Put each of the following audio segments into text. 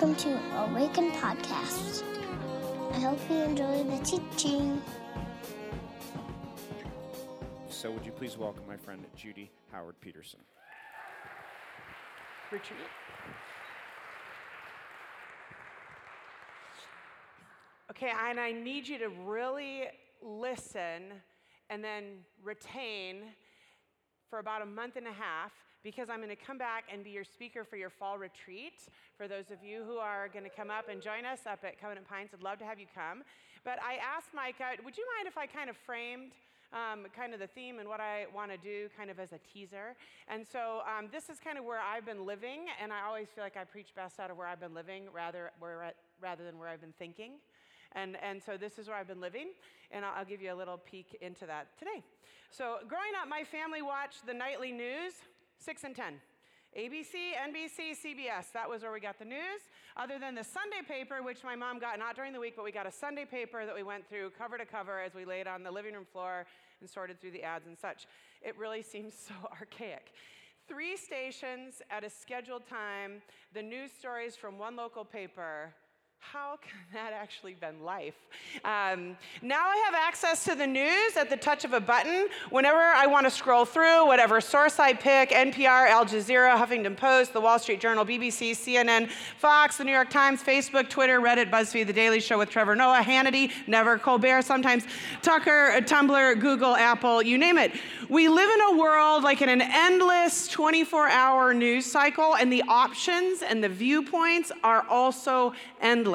Welcome to Awaken Podcast. I hope you enjoy the teaching. So, would you please welcome my friend Judy Howard Peterson? retreat. Okay, and I need you to really listen and then retain for about a month and a half because I'm going to come back and be your speaker for your fall retreat. For those of you who are going to come up and join us up at Covenant Pines, I'd love to have you come. But I asked Micah, would you mind if I kind of framed um, kind of the theme and what I want to do kind of as a teaser? And so um, this is kind of where I've been living, and I always feel like I preach best out of where I've been living rather, where, rather than where I've been thinking. And, and so this is where I've been living, and I'll, I'll give you a little peek into that today. So, growing up, my family watched the nightly news, 6 and 10. ABC, NBC, CBS, that was where we got the news. Other than the Sunday paper, which my mom got not during the week, but we got a Sunday paper that we went through cover to cover as we laid on the living room floor and sorted through the ads and such. It really seems so archaic. Three stations at a scheduled time, the news stories from one local paper, how can that actually been life? Um, now I have access to the news at the touch of a button. Whenever I want to scroll through, whatever source I pick NPR, Al Jazeera, Huffington Post, The Wall Street Journal, BBC, CNN, Fox, The New York Times, Facebook, Twitter, Reddit, BuzzFeed, The Daily Show with Trevor Noah, Hannity, Never, Colbert, sometimes Tucker, Tumblr, Google, Apple, you name it. We live in a world like in an endless 24 hour news cycle, and the options and the viewpoints are also endless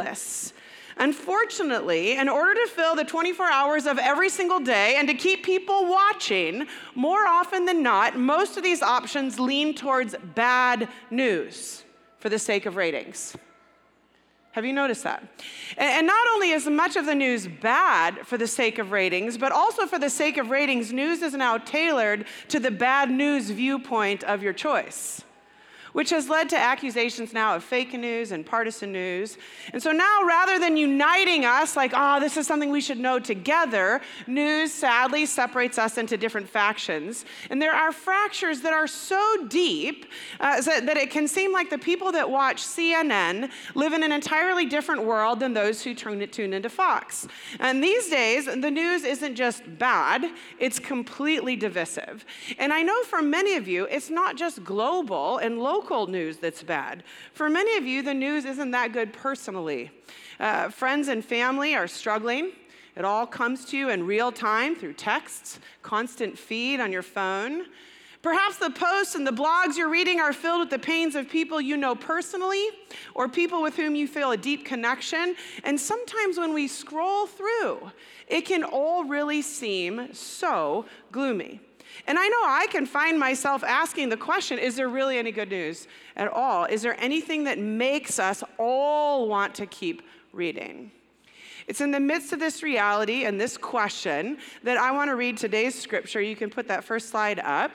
Unfortunately, in order to fill the 24 hours of every single day and to keep people watching, more often than not, most of these options lean towards bad news for the sake of ratings. Have you noticed that? And not only is much of the news bad for the sake of ratings, but also for the sake of ratings, news is now tailored to the bad news viewpoint of your choice which has led to accusations now of fake news and partisan news. And so now, rather than uniting us, like, oh, this is something we should know together, news sadly separates us into different factions. And there are fractures that are so deep uh, that it can seem like the people that watch CNN live in an entirely different world than those who tune, tune into Fox. And these days, the news isn't just bad, it's completely divisive. And I know for many of you, it's not just global and local local news that's bad. For many of you, the news isn't that good personally. Uh, friends and family are struggling. It all comes to you in real time through texts, constant feed on your phone. Perhaps the posts and the blogs you're reading are filled with the pains of people you know personally or people with whom you feel a deep connection. And sometimes when we scroll through, it can all really seem so gloomy. And I know I can find myself asking the question is there really any good news at all? Is there anything that makes us all want to keep reading? It's in the midst of this reality and this question that I want to read today's scripture. You can put that first slide up.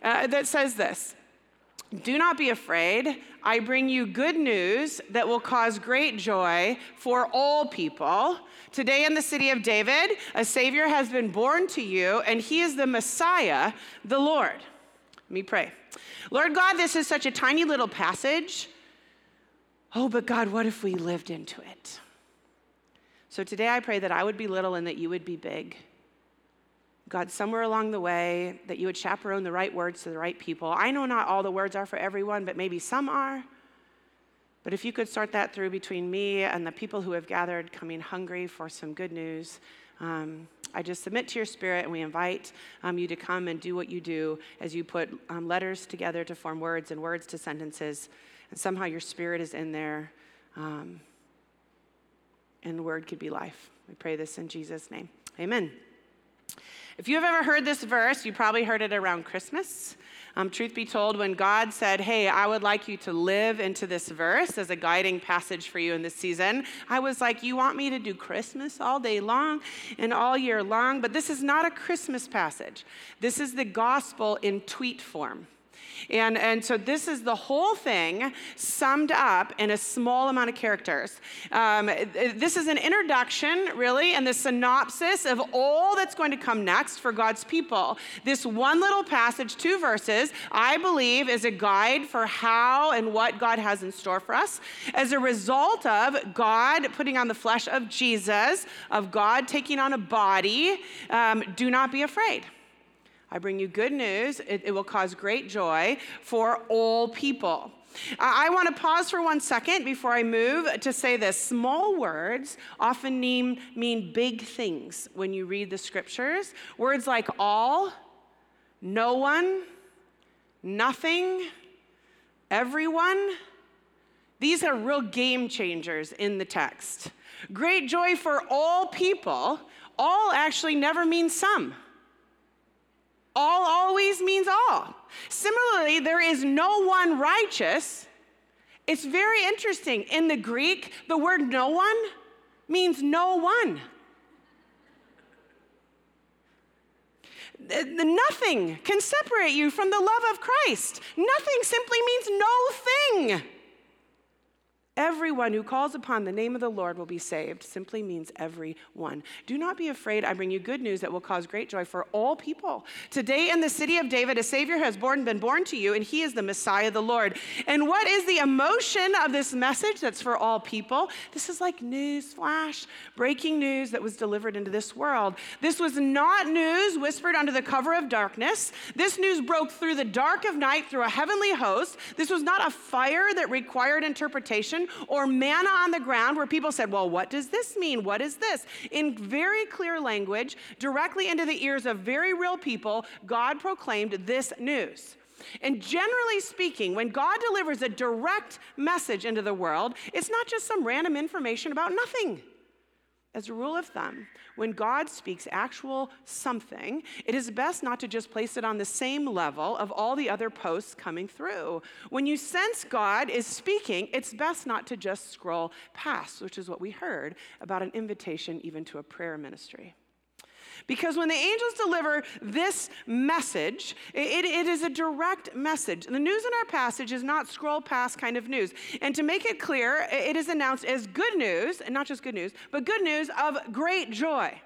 Uh, that says this do not be afraid. I bring you good news that will cause great joy for all people. Today, in the city of David, a Savior has been born to you, and he is the Messiah, the Lord. Let me pray. Lord God, this is such a tiny little passage. Oh, but God, what if we lived into it? So today, I pray that I would be little and that you would be big. God, somewhere along the way, that you would chaperone the right words to the right people. I know not all the words are for everyone, but maybe some are. But if you could sort that through between me and the people who have gathered coming hungry for some good news, um, I just submit to your spirit and we invite um, you to come and do what you do as you put um, letters together to form words and words to sentences. And somehow your spirit is in there. Um, and the word could be life. We pray this in Jesus' name. Amen. If you have ever heard this verse, you probably heard it around Christmas. Um, truth be told, when God said, Hey, I would like you to live into this verse as a guiding passage for you in this season, I was like, You want me to do Christmas all day long and all year long? But this is not a Christmas passage. This is the gospel in tweet form. And, and so this is the whole thing summed up in a small amount of characters. Um, this is an introduction, really, and the synopsis of all that's going to come next for God's people. This one little passage, two verses, I believe is a guide for how and what God has in store for us as a result of God putting on the flesh of Jesus, of God taking on a body. Um, do not be afraid. I bring you good news. It, it will cause great joy for all people. I want to pause for one second before I move to say this. Small words often mean, mean big things when you read the scriptures. Words like all, no one, nothing, everyone. These are real game changers in the text. Great joy for all people. All actually never means some. All always means all. Similarly, there is no one righteous. It's very interesting. In the Greek, the word no one means no one. Nothing can separate you from the love of Christ. Nothing simply means no thing. Everyone who calls upon the name of the Lord will be saved simply means everyone. Do not be afraid. I bring you good news that will cause great joy for all people. Today in the city of David, a Savior has born, been born to you, and he is the Messiah, the Lord. And what is the emotion of this message that's for all people? This is like news flash, breaking news that was delivered into this world. This was not news whispered under the cover of darkness. This news broke through the dark of night through a heavenly host. This was not a fire that required interpretation or manna on the ground where people said, Well, what does this mean? What is this? In very clear language, directly into the ears of very real people, God proclaimed this news. And generally speaking, when God delivers a direct message into the world, it's not just some random information about nothing. As a rule of thumb, when God speaks actual something, it is best not to just place it on the same level of all the other posts coming through. When you sense God is speaking, it's best not to just scroll past, which is what we heard about an invitation even to a prayer ministry. Because when the angels deliver this message, it, it is a direct message. The news in our passage is not scroll past kind of news. And to make it clear, it is announced as good news, and not just good news, but good news of great joy.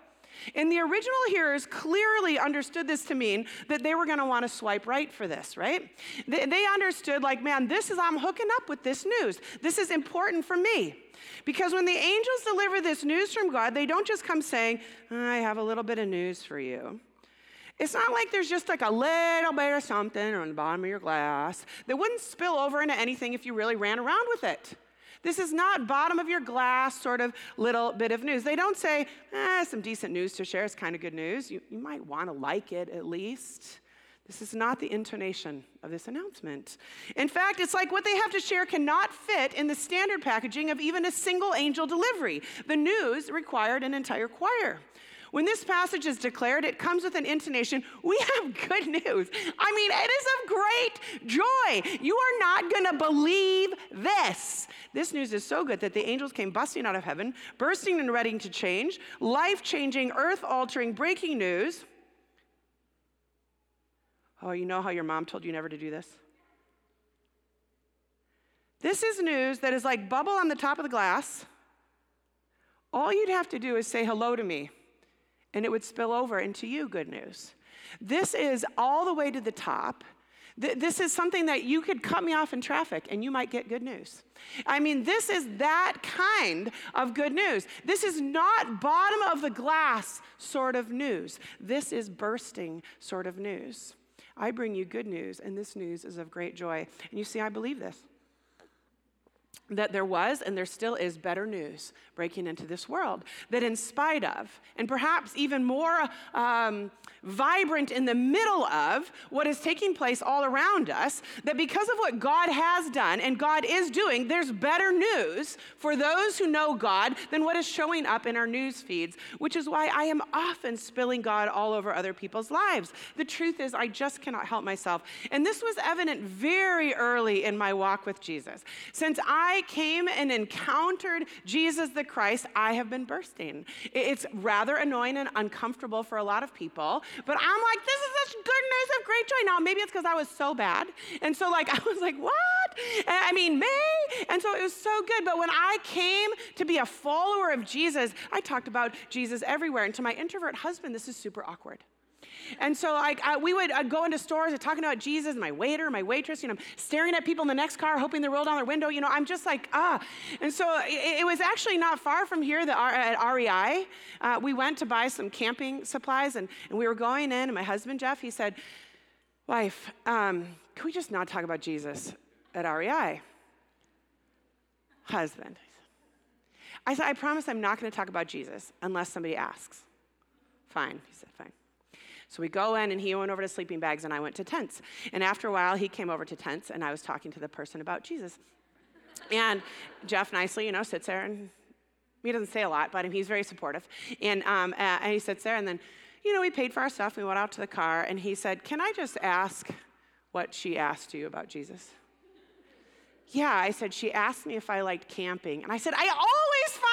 And the original hearers clearly understood this to mean that they were going to want to swipe right for this, right? They, they, understood, like, man, this is, I'm hooking up with this news. This is important for me. Because when the angels deliver this news from God, they don't just come saying, I have a little bit of news for you. It's not like there's just like a little bit of something on the bottom of your glass that wouldn't spill over into anything if you really ran around with it. This is not bottom of your glass sort of little bit of news. They don't say, eh, some decent news to share is kind of good news. You, you might want to like it at least. This is not the intonation of this announcement. In fact, it's like what they have to share cannot fit in the standard packaging of even a single angel delivery. The news required an entire choir. When this passage is declared, it comes with an intonation we have good news. I mean, it is of great joy. You are not going to believe this. This news is so good that the angels came busting out of heaven, bursting and ready to change, life changing, earth altering, breaking news. Oh, you know how your mom told you never to do this? This is news that is like bubble on the top of the glass. All you'd have to do is say hello to me, and it would spill over into you good news. This is all the way to the top. This is something that you could cut me off in traffic and you might get good news. I mean, this is that kind of good news. This is not bottom of the glass sort of news. This is bursting sort of news. I bring you good news, and this news is of great joy. And you see, I believe this that there was and there still is better news breaking into this world. That, in spite of, and perhaps even more um, vibrant in the middle of what is taking place all around us, that because of what God has done and God is doing, there's better news for those who know God than what is showing up in our news feeds, which is why I am often spilling God all over other people's lives. The truth is, I just cannot help myself. And this was evident very early in my walk with Jesus. Since I I came and encountered Jesus the Christ, I have been bursting. It's rather annoying and uncomfortable for a lot of people, but I'm like, this is such good news of great joy. Now, maybe it's because I was so bad. And so, like, I was like, what? I mean, May? And so it was so good. But when I came to be a follower of Jesus, I talked about Jesus everywhere. And to my introvert husband, this is super awkward. And so like I, we would I'd go into stores talking about Jesus, my waiter, my waitress, you know, I'm staring at people in the next car, hoping they roll down their window. You know, I'm just like, ah. And so it, it was actually not far from here the, at REI. Uh, we went to buy some camping supplies and, and we were going in, and my husband, Jeff, he said, Wife, um, can we just not talk about Jesus at REI? Husband. I said, I promise I'm not going to talk about Jesus unless somebody asks. Fine. He said, fine. So we go in, and he went over to sleeping bags, and I went to tents. And after a while, he came over to tents, and I was talking to the person about Jesus. And Jeff nicely, you know, sits there, and he doesn't say a lot, but he's very supportive. And, um, uh, and he sits there, and then, you know, we paid for our stuff. We went out to the car, and he said, Can I just ask what she asked you about Jesus? Yeah, I said, she asked me if I liked camping. And I said, I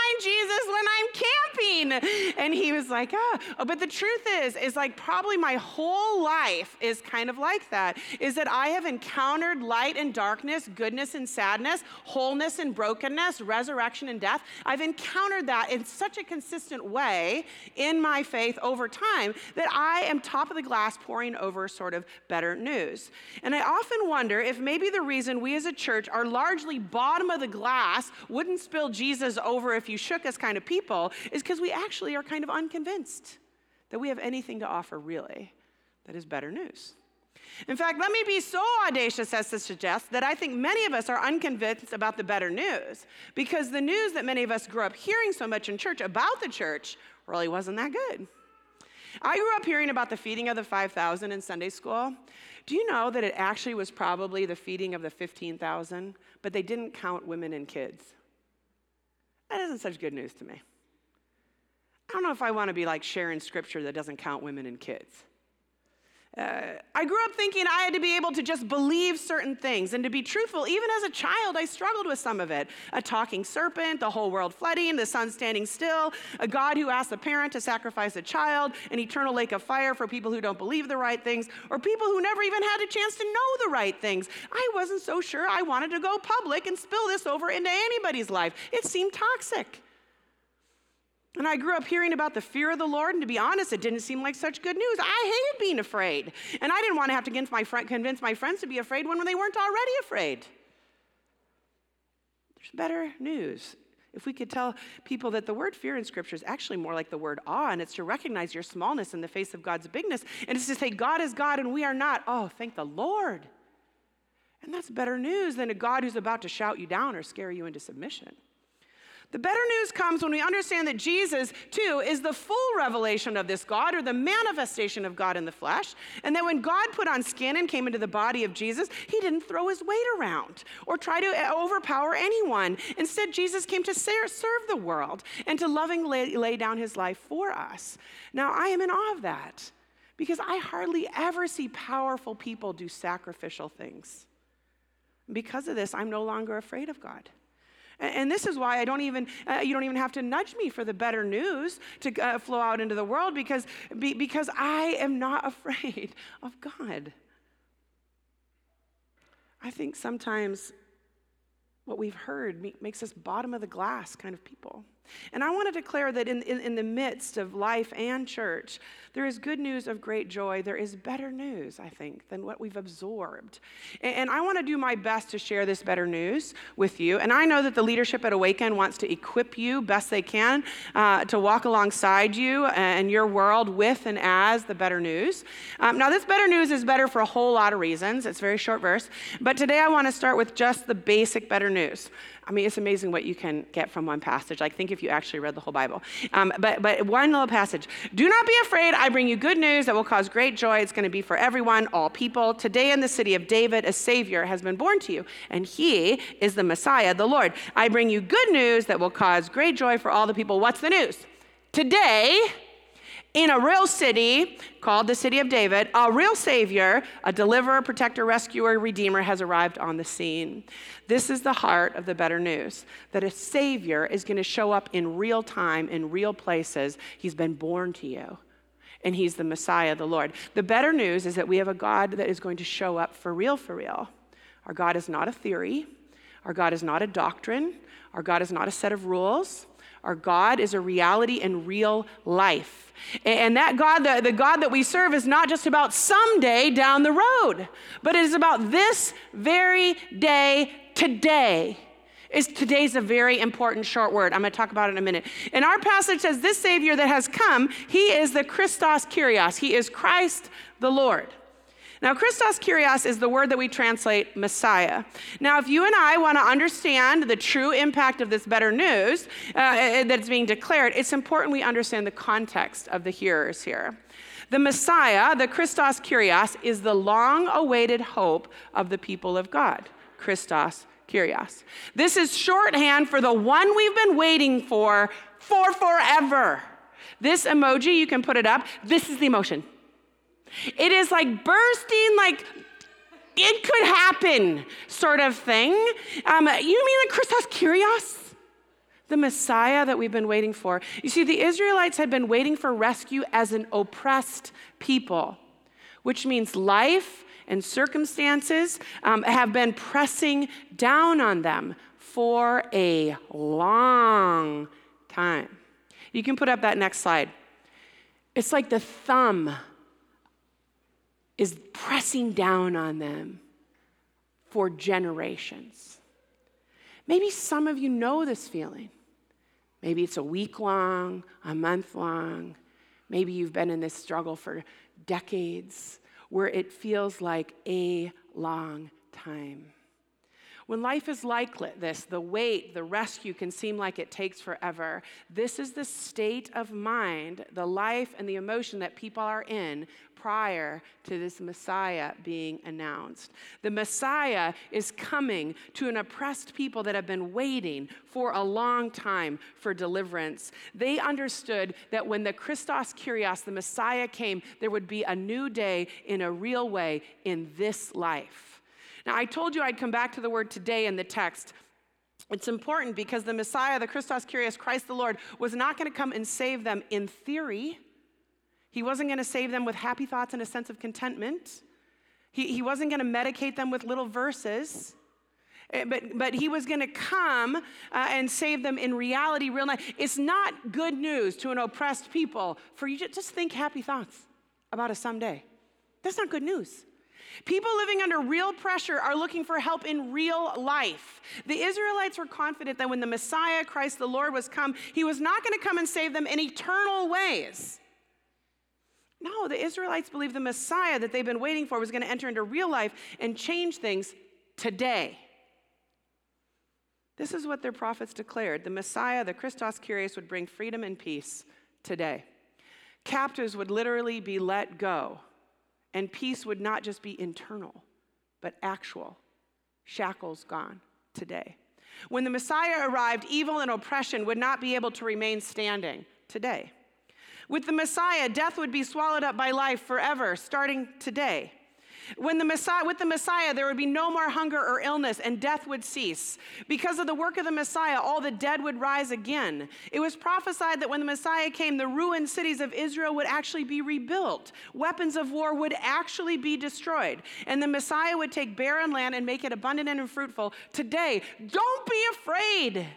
find Jesus when I'm camping. And he was like, ah. Oh, but the truth is, is like probably my whole life is kind of like that, is that I have encountered light and darkness, goodness and sadness, wholeness and brokenness, resurrection and death. I've encountered that in such a consistent way in my faith over time that I am top of the glass pouring over sort of better news. And I often wonder if maybe the reason we as a church are largely bottom of the glass, wouldn't spill Jesus over if you shook us kind of people, is because we actually are kind of unconvinced that we have anything to offer really that is better news. In fact, let me be so audacious as to suggest that I think many of us are unconvinced about the better news because the news that many of us grew up hearing so much in church about the church really wasn't that good. I grew up hearing about the feeding of the 5,000 in Sunday school, do you know that it actually was probably the feeding of the 15,000, but they didn't count women and kids? That isn't such good news to me. I don't know if I want to be like sharing scripture that doesn't count women and kids. Uh, I grew up thinking I had to be able to just believe certain things. And to be truthful, even as a child, I struggled with some of it. A talking serpent, the whole world flooding, the sun standing still, a God who asked a parent to sacrifice a child, an eternal lake of fire for people who don't believe the right things, or people who never even had a chance to know the right things. I wasn't so sure I wanted to go public and spill this over into anybody's life. It seemed toxic. And I grew up hearing about the fear of the Lord, and to be honest, it didn't seem like such good news. I hated being afraid. And I didn't want to have to convince my, convince my friends to be afraid when they weren't already afraid. There's better news. If we could tell people that the word fear in Scripture is actually more like the word awe, and it's to recognize your smallness in the face of God's bigness, and it's to say, God is God and we are not. Oh, thank the Lord. And that's better news than a God who's about to shout you down or scare you into submission. The better news comes when we understand that Jesus, too, is the full revelation of this God or the manifestation of God in the flesh. And that when God put on skin and came into the body of Jesus, he didn't throw his weight around or try to uh, overpower anyone. Instead, Jesus came to serve the world and to lovingly lay down his life for us. Now, I am in awe of that because I hardly ever see powerful people do sacrificial things. Because of this, I'm no longer afraid of God. And this is why I don't even, uh, you don't even have to nudge me for the better news to uh, flow out into the world because, be, because I am not afraid of God. I think sometimes what we've heard makes us bottom of the glass kind of people. And I want to declare that in, in, in, the midst of life and church, there is good news of great joy. There is better news, I think, than what we've absorbed. And, and I want to do my best to share this better news with you. And I know that the leadership at Awaken wants to equip you best they can uh, to walk alongside you and your world with and as the better news. Um, now, this better news is better for a whole lot of reasons. It's a very short verse. But today I want to start with just the basic better news. I mean, it's amazing what you can get from one passage. Like, think if you actually read the whole Bible. Um, but, but one little passage. Do not be afraid. I bring you good news that will cause great joy. It's going to be for everyone, all people. Today in the city of David, a Savior has been born to you, and He is the Messiah, the Lord. I bring you good news that will cause great joy for all the people. What's the news? Today, in a real city called the city of David, a real Savior, a deliverer, protector, rescuer, redeemer has arrived on the scene. This is the heart of the better news that a Savior is going to show up in real time, in real places. He's been born to you, and He's the Messiah, the Lord. The better news is that we have a God that is going to show up for real, for real. Our God is not a theory, our God is not a doctrine, our God is not a set of rules. Our God is a reality in real life. And that God, the, the God that we serve, is not just about someday down the road, but it is about this very day, today. Is today's a very important short word. I'm going to talk about it in a minute. And our passage says this Savior that has come, he is the Christos Kyrios. He is Christ the Lord. Now, Christos Kyrios is the word that we translate Messiah. Now, if you and I want to understand the true impact of this better news uh, that's being declared, it's important we understand the context of the hearers here. The Messiah, the Christos Kyrios, is the long awaited hope of the people of God. Christos Kyrios. This is shorthand for the one we've been waiting for for forever. This emoji, you can put it up. This is the emotion. It is like bursting, like it could happen sort of thing. Um, you mean the Christos Kyrios? The Messiah that we've been waiting for. You see, the Israelites had been waiting for rescue as an oppressed people, which means life and circumstances um, have been pressing down on them for a long time. You can put up that next slide. It's like the thumb is pressing down on them for generations. Maybe some of you know this feeling. Maybe it's a week long, a month long. Maybe you've been in this struggle for decades where it feels like a long time. When life is like this, the wait, the rescue can seem like it takes forever. This is the state of mind, the life, and the emotion that people are in prior to this Messiah being announced. The Messiah is coming to an oppressed people that have been waiting for a long time for deliverance. They understood that when the Christos Kyrios, the Messiah came, there would be a new day in a real way in this life. Now, I told you I'd come back to the word today in the text. It's important because the Messiah, the Christos Kyrios, Christ the Lord, was not going to come and save them in theory. He wasn't going to save them with happy thoughts and a sense of contentment. He, he wasn't going to medicate them with little verses. Eh, but, but he was going to come uh, and save them in reality, real life. It's not good news to an oppressed people for you to just think happy thoughts about a someday. That's not good news. People living under real pressure are looking for help in real life. The Israelites were confident that when the Messiah, Christ the Lord, was come, he was not going to come and save them in eternal ways. No, the Israelites believed the Messiah that they've been waiting for was going to enter into real life and change things today. This is what their prophets declared. The Messiah, the Christos Kyrios, would bring freedom and peace today. Captives would literally be let go and peace would not just be internal, but actual. Shackles gone today. When the Messiah arrived, evil and oppression would not be able to remain standing today. With the Messiah, death would be swallowed up by life forever, starting today. When the Messiah, with the Messiah, there would be no more hunger or illness, and death would cease. Because of the work of the Messiah, all the dead would rise again. It was prophesied that when the Messiah came, the ruined cities of Israel would actually be rebuilt. Weapons of war would actually be destroyed. And the Messiah would take barren land and make it abundant and fruitful. Today, don't be afraid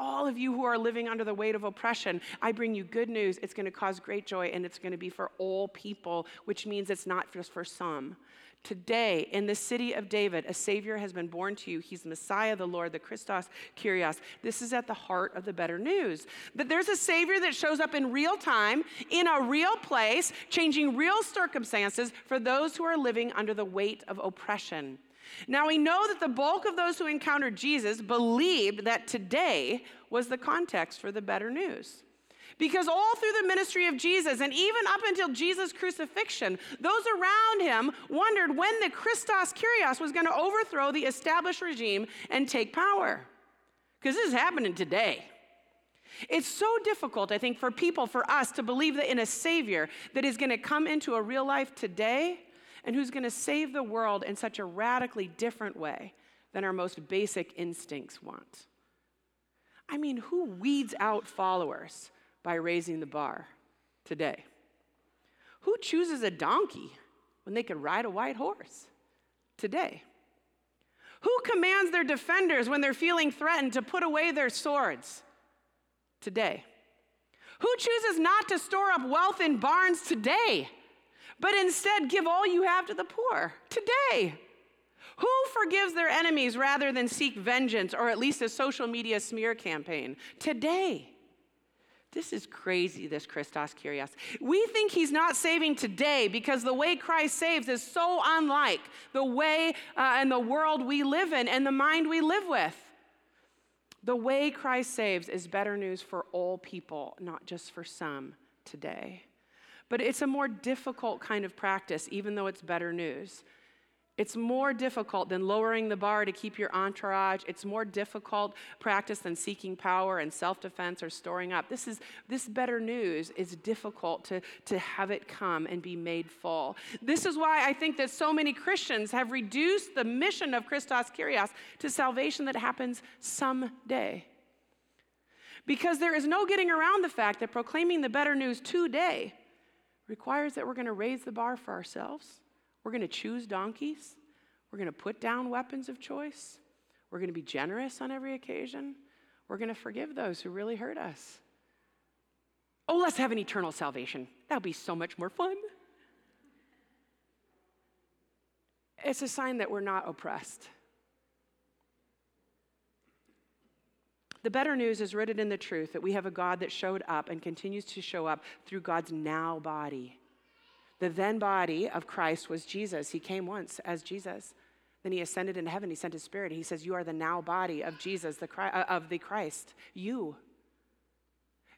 all of you who are living under the weight of oppression, I bring you good news. It's going to cause great joy and it's going to be for all people, which means it's not just for some. Today, in the city of David, a Savior has been born to you. He's Messiah, the Lord, the Christos Kyrios. This is at the heart of the better news. That there's a Savior that shows up in real time, in a real place, changing real circumstances for those who are living under the weight of oppression. Now, we know that the bulk of those who encountered Jesus believed that today was the context for the better news. Because all through the ministry of Jesus, and even up until Jesus' crucifixion, those around him wondered when the Christos Kyrios was going to overthrow the established regime and take power. Because this is happening today. It's so difficult, I think, for people, for us to believe that in a Savior that is going to come into a real life today and who's going to save the world in such a radically different way than our most basic instincts want. I mean, who weeds out followers by raising the bar today? Who chooses a donkey when they could ride a white horse today? Who commands their defenders when they're feeling threatened to put away their swords today? Who chooses not to store up wealth in barns today, but instead give all you have to the poor today? Who forgives their enemies rather than seek vengeance or at least a social media smear campaign? Today. This is crazy, this Christos Kyrios. We think he's not saving today because the way Christ saves is so unlike the way uh, and the world we live in and the mind we live with. The way Christ saves is better news for all people, not just for some today. But it's a more difficult kind of practice, even though it's better news. It's more difficult than lowering the bar to keep your entourage. It's more difficult practice than seeking power and self-defense or storing up. This is this better news is difficult to, to have it come and be made full. This is why I think that so many Christians have reduced the mission of Christos Kyrios to salvation that happens someday. Because there is no getting around the fact that proclaiming the better news today requires that we're going to raise the bar for ourselves we're going to choose donkeys. We're going to put down weapons of choice. We're going to be generous on every occasion. We're going to forgive those who really hurt us. Oh, let's have an eternal salvation. That'll be so much more fun. It's a sign that we're not oppressed. The better news is rooted in the truth that we have a God that showed up and continues to show up through God's now body. The then body of Christ was Jesus. He came once as Jesus. Then he ascended into heaven. He sent his spirit. He says, You are the now body of Jesus, the, uh, of the Christ. You.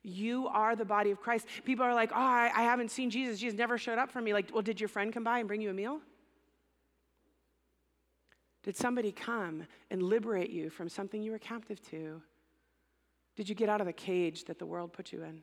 You are the body of Christ. People are like, Oh, I, I haven't seen Jesus. Jesus never showed up for me. Like, well, did your friend come by and bring you a meal? Did somebody come and liberate you from something you were captive to? Did you get out of the cage that the world put you in?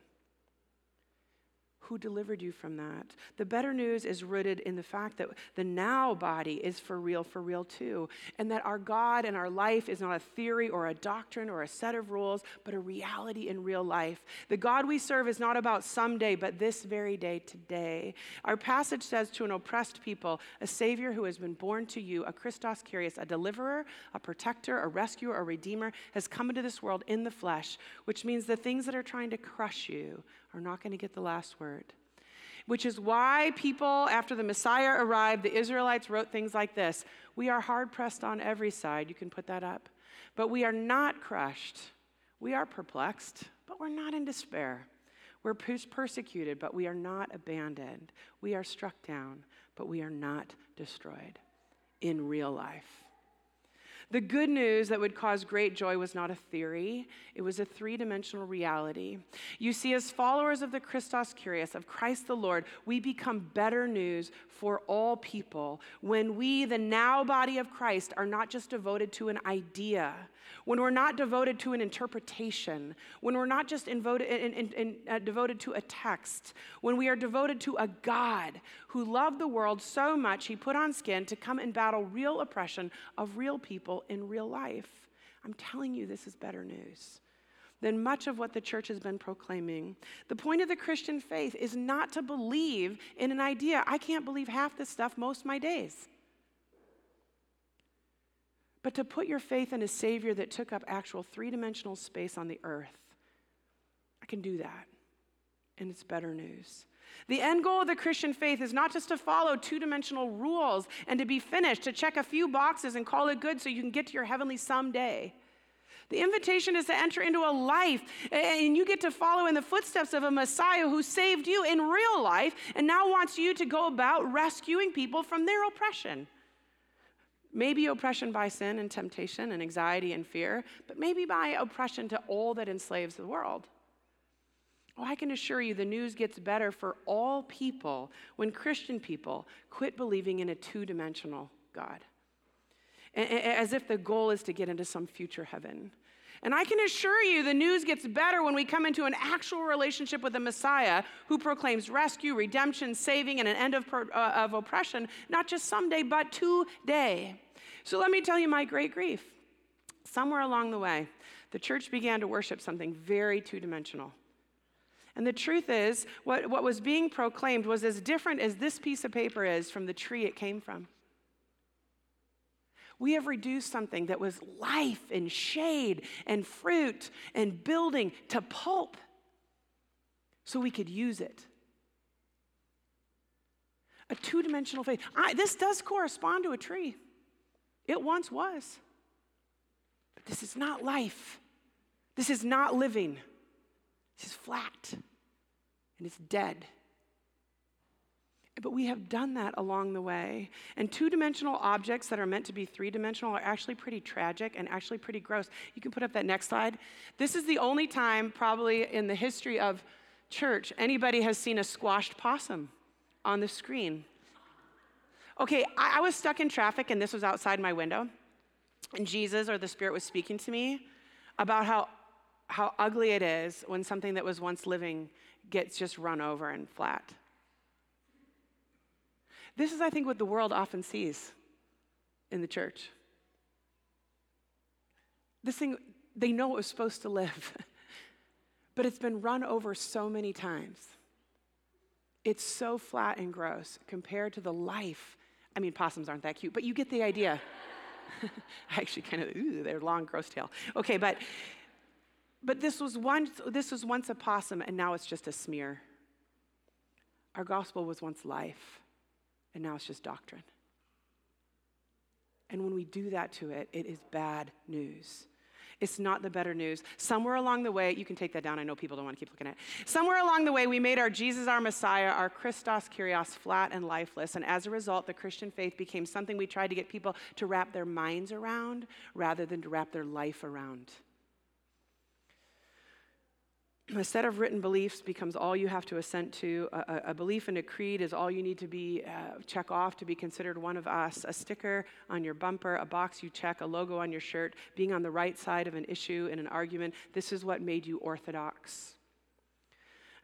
Who delivered you from that. The better news is rooted in the fact that the now body is for real, for real too, and that our God and our life is not a theory or a doctrine or a set of rules, but a reality in real life. The God we serve is not about someday, but this very day, today. Our passage says to an oppressed people, a Savior who has been born to you, a Christos Kyrios, a deliverer, a protector, a rescuer, a redeemer, has come into this world in the flesh, which means the things that are trying to crush you are not going to get the last word. Which is why people, after the Messiah arrived, the Israelites wrote things like this We are hard pressed on every side. You can put that up. But we are not crushed. We are perplexed, but we're not in despair. We're persecuted, but we are not abandoned. We are struck down, but we are not destroyed in real life. The good news that would cause great joy was not a theory, it was a three dimensional reality. You see, as followers of the Christos Kyrios, of Christ the Lord, we become better news for all people when we, the now body of Christ, are not just devoted to an idea, when we're not devoted to an interpretation, when we're not just in, in, in, uh, devoted to a text, when we are devoted to a God who loved the world so much he put on skin to come and battle real oppression of real people in real life. I'm telling you, this is better news than much of what the church has been proclaiming. The point of the Christian faith is not to believe in an idea. I can't believe half this stuff most of my days. But to put your faith in a Savior that took up actual three dimensional space on the earth. I can do that. And it's better news. The end goal of the Christian faith is not just to follow two dimensional rules and to be finished, to check a few boxes and call it good so you can get to your heavenly someday. The invitation is to enter into a life, and you get to follow in the footsteps of a Messiah who saved you in real life and now wants you to go about rescuing people from their oppression. Maybe oppression by sin and temptation and anxiety and fear, but maybe by oppression to all that enslaves the world. Oh, I can assure you the news gets better for all people when Christian people quit believing in a two dimensional God. As if the goal is to get into some future heaven. And I can assure you the news gets better when we come into an actual relationship with the Messiah who proclaims rescue, redemption, saving, and an end of, uh, of oppression, not just someday, but today. So let me tell you my great grief. Somewhere along the way, the church began to worship something very two dimensional. And the truth is, what, what was being proclaimed was as different as this piece of paper is from the tree it came from. We have reduced something that was life and shade and fruit and building to pulp so we could use it. A two dimensional faith. I, this does correspond to a tree, it once was. But this is not life, this is not living, this is flat and it's dead. But we have done that along the way. And two dimensional objects that are meant to be three dimensional are actually pretty tragic and actually pretty gross. You can put up that next slide. This is the only time, probably in the history of church, anybody has seen a squashed possum on the screen. Okay, I, I was stuck in traffic and this was outside my window. And Jesus or the Spirit was speaking to me about how, how ugly it is when something that was once living gets just run over and flat. This is, I think, what the world often sees in the church. This thing, they know it was supposed to live, but it's been run over so many times. It's so flat and gross compared to the life. I mean, possums aren't that cute, but you get the idea. I actually kind of, ooh, they're long, gross tail. Okay, but but this was once this was once a possum, and now it's just a smear. Our gospel was once life and now it's just doctrine. And when we do that to it, it is bad news. It's not the better news. Somewhere along the way, you can take that down. I know people don't want to keep looking at it. Somewhere along the way, we made our Jesus, our Messiah, our Christos Kyrios flat and lifeless. And as a result, the Christian faith became something we tried to get people to wrap their minds around rather than to wrap their life around a set of written beliefs becomes all you have to assent to. A, a belief in a creed is all you need to be uh, check off to be considered one of us. A sticker on your bumper, a box you check, a logo on your shirt, being on the right side of an issue in an argument. This is what made you orthodox.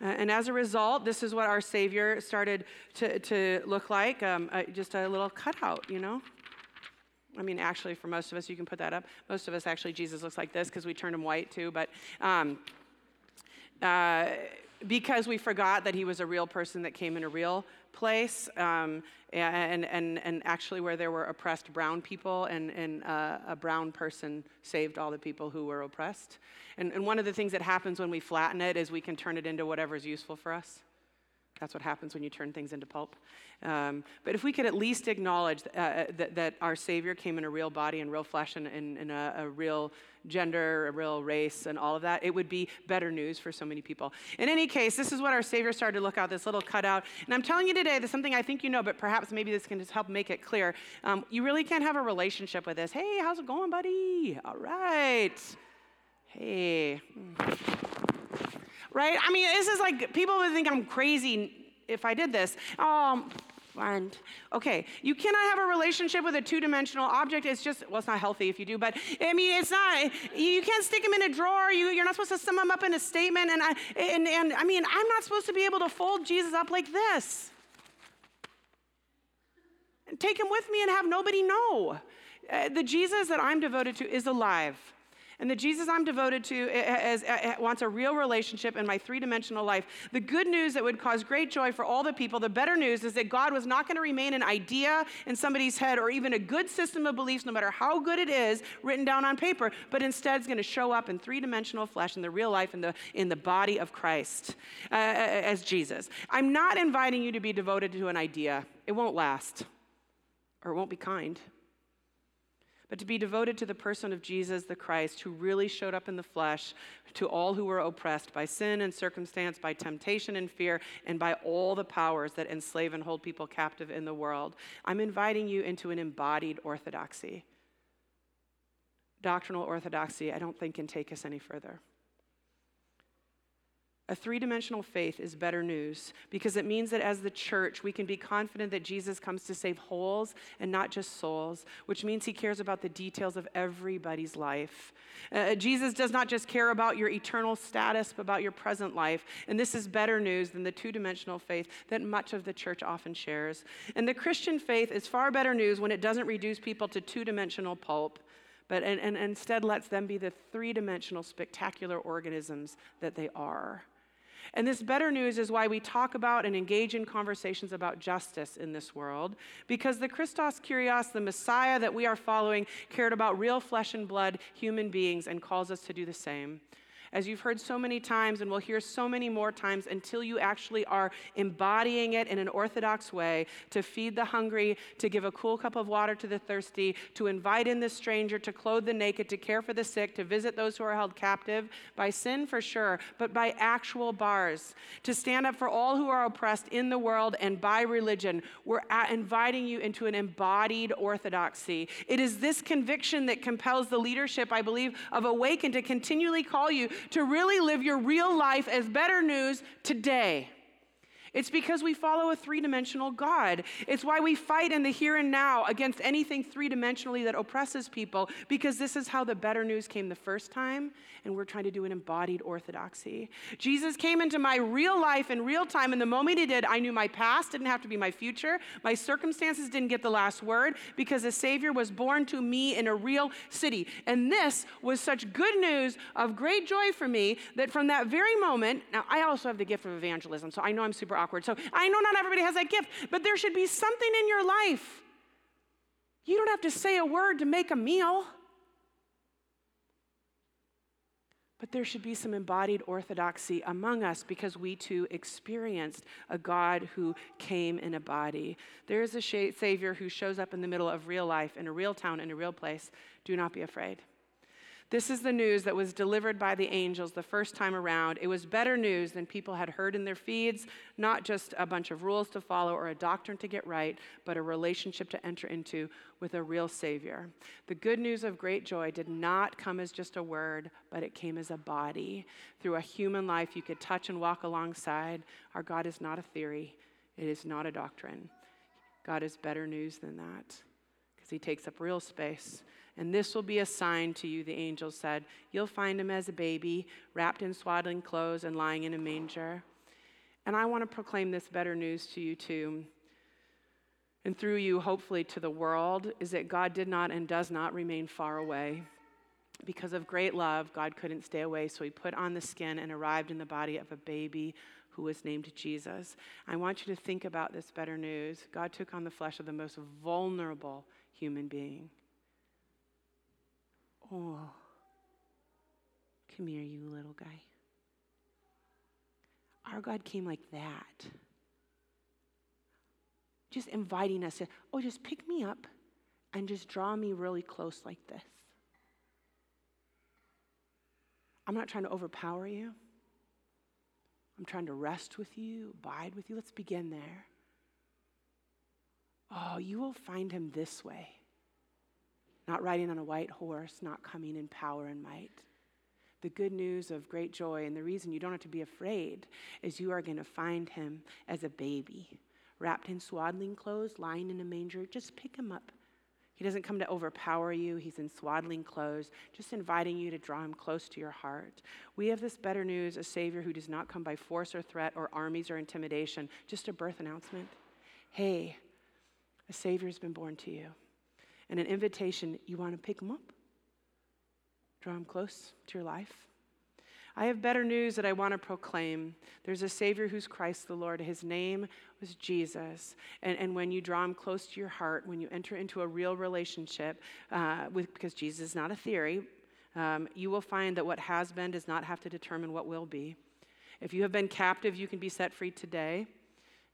Uh, and as a result, this is what our Savior started to, to look like um, uh, just a little cutout, you know? I mean, actually, for most of us, you can put that up. Most of us, actually, Jesus looks like this because we turned him white too. But um, uh, because we forgot that he was a real person that came in a real place, um, and, and, and actually where there were oppressed brown people, and, and uh, a brown person saved all the people who were oppressed. And, and one of the things that happens when we flatten it is we can turn it into whatever's useful for us. That's what happens when you turn things into pulp. Um, but if we could at least acknowledge uh, uh, that, that, our Savior came in a real body and real flesh and, and a, a, real gender, a real race, and all of that, it would be better news for so many people. In any case, this is what our Savior started to look out this little cutout. And I'm telling you today, there's something I think you know, but perhaps maybe this can just help make it clear. Um, you really can't have a relationship with this. Hey, how's it going, buddy? All right. Hey. Right? I mean, this is like people would think I'm crazy if I did this. Um, and okay, you cannot have a relationship with a two-dimensional object. It's just well, it's not healthy if you do, but I mean, it's not. You can't stick them in a drawer. You, you're not supposed to sum them up in a statement. And I, and, and I mean, I'm not supposed to be able to fold Jesus up like this take him with me and have nobody know. Uh, the Jesus that I'm devoted to is alive. And the Jesus I'm devoted to eh, eh, is, eh, wants a real relationship in my three dimensional life. The good news that would cause great joy for all the people, the better news is that God was not going to remain an idea in somebody's head or even a good system of beliefs, no matter how good it is, written down on paper, but instead is going to show up in three dimensional flesh in the real life in the, in the body of Christ uh, as Jesus. I'm not inviting you to be devoted to an idea, it won't last or it won't be kind but to be devoted to the person of Jesus the Christ, who really showed up in the flesh to all who were oppressed by sin and circumstance, by temptation and fear, and by all the powers that enslave and hold people captive in the world. I'm inviting you into an embodied orthodoxy. Doctrinal orthodoxy, I don't think, can take us any further. A three dimensional faith is better news because it means that as the church, we can be confident that Jesus comes to save wholes and not just souls, which means he cares about the details of everybody's life. Uh, Jesus does not just care about your eternal status, but about your present life. And this is better news than the two dimensional faith that much of the church often shares. And the Christian faith is far better news when it doesn't reduce people to two dimensional pulp but and, and, instead lets them be the three dimensional spectacular organisms that they are. And this better news is why we talk about and engage in conversations about justice in this world, because the Christos Kyrios, the Messiah that we are following, cared about real flesh and blood human beings and calls us to do the same as you've heard so many times and will hear so many more times until you actually are embodying it in an orthodox way to feed the hungry, to give a cool cup of water to the thirsty, to invite in the stranger, to clothe the naked, to care for the sick, to visit those who are held captive by sin for sure, but by actual bars, to stand up for all who are oppressed in the world and by religion. We're inviting you into an embodied orthodoxy. It is this conviction that compels the leadership, I believe, of Awaken to continually call you to really live your real life as better news today. It's because we follow a three dimensional God. It's why we fight in the here and now against anything three dimensionally that oppresses people, because this is how the better news came the first time, and we're trying to do an embodied orthodoxy. Jesus came into my real life in real time, and the moment he did, I knew my past didn't have to be my future. My circumstances didn't get the last word because a Savior was born to me in a real city. And this was such good news of great joy for me that from that very moment, now I also have the gift of evangelism, so I know I'm super awkward. So I know not everybody has that gift, but there should be something in your life. You don't have to say a word to make a meal. But there should be some embodied orthodoxy among us because we too experienced a God who came in a body. There is a Savior who shows up in the middle of real life, in a real town, in a real place. Do not be afraid. This is the news that was delivered by the angels the first time around. It was better news than people had heard in their feeds, not just a bunch of rules to follow or a doctrine to get right, but a relationship to enter into with a real Savior. The good news of great joy did not come as just a word, but it came as a body. Through a human life you could touch and walk alongside. Our God is not a theory, it is not a doctrine. God is better news than that because He takes up real space and this will be a sign to you, the angel said. You'll find him as a baby, wrapped in swaddling clothes and lying in a manger. And I want to proclaim this better news to you, too. And through you, hopefully, to the world, is that God did not and does not remain far away. Because of great love, God couldn't stay away, so he put on the skin and arrived in the body of a baby who was named Jesus. I want you to think about this better news. God took on the flesh of the most vulnerable human being. Oh, come here, you little guy. Our God came like that. Just inviting us to, oh, just pick me up and just draw me really close like this. I'm not trying to overpower you. I'm trying to rest with you, abide with you. Let's begin there. Oh, you will find him this way not riding on a white horse, not coming in power and might. The good news of great joy, and the reason you don't have to be afraid, is you are going to find him as a baby, wrapped in swaddling clothes, lying in a manger. Just pick him up. He doesn't come to overpower you. He's in swaddling clothes, just inviting you to draw him close to your heart. We have this better news a Savior who does not come by force or threat or armies or intimidation, just a birth announcement. Hey, a Savior has been born to you and an invitation, you want to pick them up, draw them close to your life. I have better news that I want to proclaim. There's a Savior who's Christ the Lord. His name was Jesus. And, and when you draw him close to your heart, when you enter into a real relationship uh, with, because Jesus is not a theory, um, you will find that what has been does not have to determine what will be. If you have been captive, you can be set free today.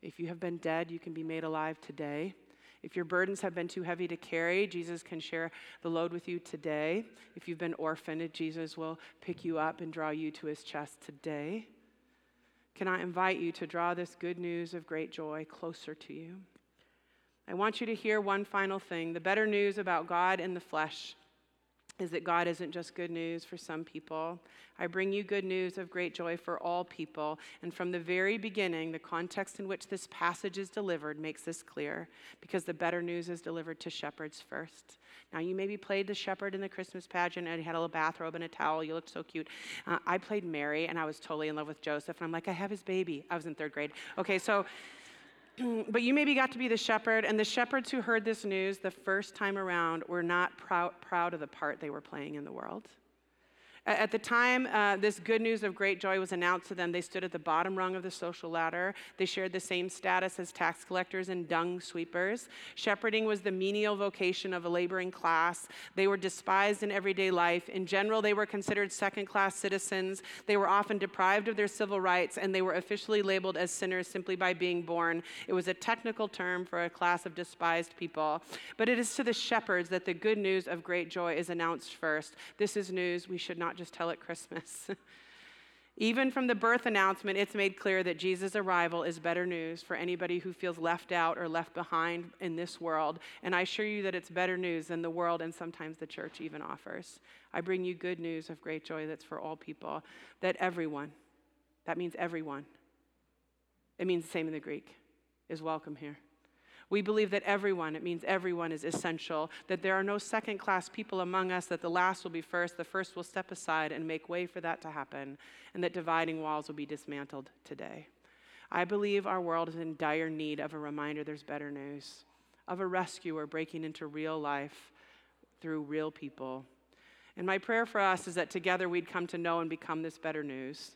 If you have been dead, you can be made alive today. If your burdens have been too heavy to carry, Jesus can share the load with you today. If you've been orphaned, Jesus will pick you up and draw you to his chest today. Can I invite you to draw this good news of great joy closer to you? I want you to hear one final thing the better news about God in the flesh is that God isn't just good news for some people. I bring you good news of great joy for all people. And from the very beginning, the context in which this passage is delivered makes this clear because the better news is delivered to shepherds first. Now, you maybe played the shepherd in the Christmas pageant and had a little bathrobe and a towel. You looked so cute. Uh, I played Mary and I was totally in love with Joseph. And I'm like, I have his baby. I was in third grade. Okay, so but you maybe got to be the shepherd, and the shepherds who heard this news the first time around were not proud, proud of the part they were playing in the world. At the time uh, this good news of great joy was announced to them, they stood at the bottom rung of the social ladder. They shared the same status as tax collectors and dung sweepers. Shepherding was the menial vocation of a laboring class. They were despised in everyday life. In general, they were considered second class citizens. They were often deprived of their civil rights, and they were officially labeled as sinners simply by being born. It was a technical term for a class of despised people. But it is to the shepherds that the good news of great joy is announced first. This is news we should not not just tell at Christmas. Even from the birth announcement, it's made clear that Jesus' arrival is better news for anybody who feels left out or left behind in this world. And I assure you that it's better news than the world and sometimes the church even offers. I bring you good news of great joy that's for all people, that everyone, that means everyone, it means the same in the Greek, is welcome here. We believe that everyone, it means everyone, is essential, that there are no second class people among us, that the last will be first, the first will step aside and make way for that to happen, and that dividing walls will be dismantled today. I believe our world is in dire need of a reminder there's better news, of a rescuer breaking into real life through real people. And my prayer for us is that together we'd come to know and become this better news.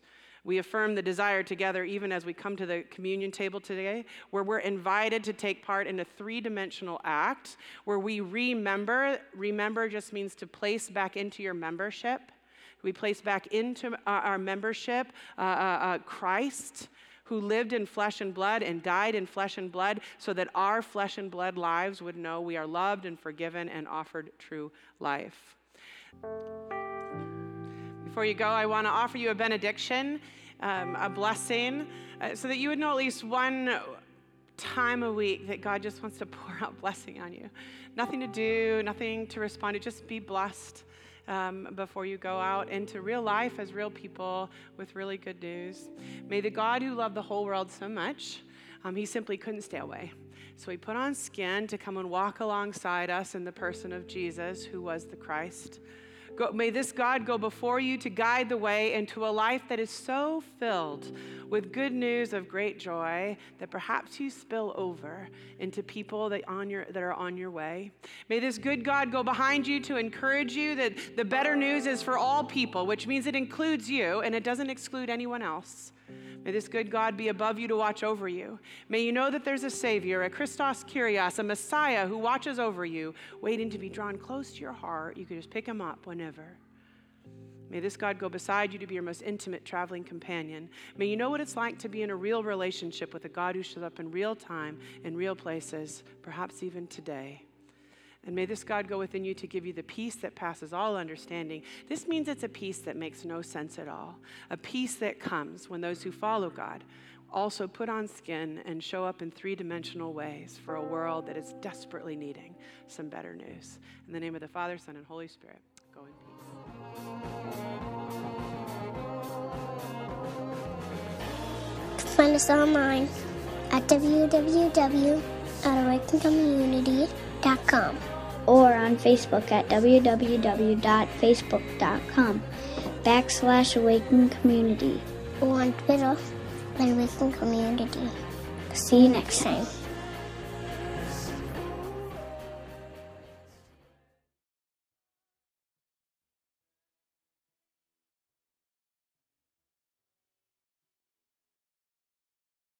We affirm the desire together, even as we come to the communion table today, where we're invited to take part in a three dimensional act where we remember. Remember just means to place back into your membership. We place back into our membership uh, uh, uh, Christ who lived in flesh and blood and died in flesh and blood so that our flesh and blood lives would know we are loved and forgiven and offered true life. Before you go, I want to offer you a benediction, um, a blessing, uh, so that you would know at least one time a week that God just wants to pour out blessing on you. Nothing to do, nothing to respond to, just be blessed. Um, before you go out into real life as real people with really good news. May the God who loved the whole world so much, um, he simply couldn't stay away. So he put on skin to come and walk alongside us in the person of Jesus, who was the Christ. Go, may this God go before you to guide the way into a life that is so filled with good news of great joy that perhaps you spill over into people that, on your, that are on your way. May this good God go behind you to encourage you that the better news is for all people, which means it includes you and it doesn't exclude anyone else. May this good God be above you to watch over you. May you know that there's a Savior, a Christos Kyrios, a Messiah who watches over you, waiting to be drawn close to your heart. You can just pick him up whenever. May this God go beside you to be your most intimate traveling companion. May you know what it's like to be in a real relationship with a God who shows up in real time, in real places, perhaps even today. And may this God go within you to give you the peace that passes all understanding. This means it's a peace that makes no sense at all, a peace that comes when those who follow God also put on skin and show up in three dimensional ways for a world that is desperately needing some better news. In the name of the Father, Son, and Holy Spirit, go in peace. Find us online at www.awakencommunity.com or on Facebook at www.facebook.com backslash awaken community or on Twitter awaken community. See you next time.